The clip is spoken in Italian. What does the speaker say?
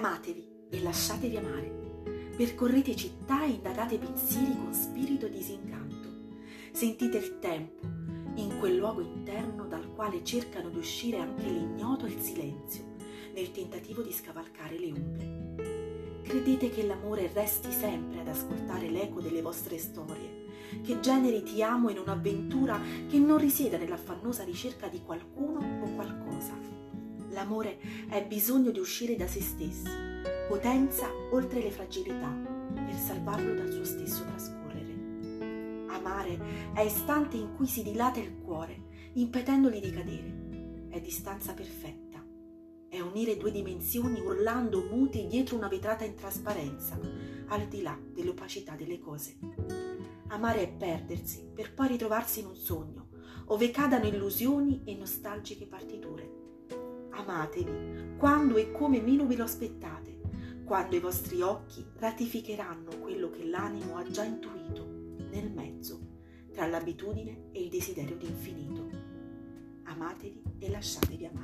lasciatevi amare. Percorrete città e indagate pensieri con spirito disincanto. Sentite il tempo in quel luogo interno dal quale cercano di uscire anche l'ignoto e il silenzio, nel tentativo di scavalcare le ombre. Credete che l'amore resti sempre ad ascoltare l'eco delle vostre storie, che generi ti amo in un'avventura che non risieda nell'affannosa ricerca di qualcuno o qualcosa. L'amore è bisogno di uscire da se stessi, potenza oltre le fragilità, per salvarlo dal suo stesso trascorrere. Amare è istante in cui si dilata il cuore, impedendogli di cadere. È distanza perfetta. È unire due dimensioni urlando muti dietro una vetrata in trasparenza, al di là dell'opacità delle cose. Amare è perdersi per poi ritrovarsi in un sogno, ove cadano illusioni e nostalgiche partiture. Amatevi quando e come meno ve lo aspettate, quando i vostri occhi ratificheranno quello che l'animo ha già intuito nel mezzo tra l'abitudine e il desiderio di infinito. Amatevi e lasciatevi amare.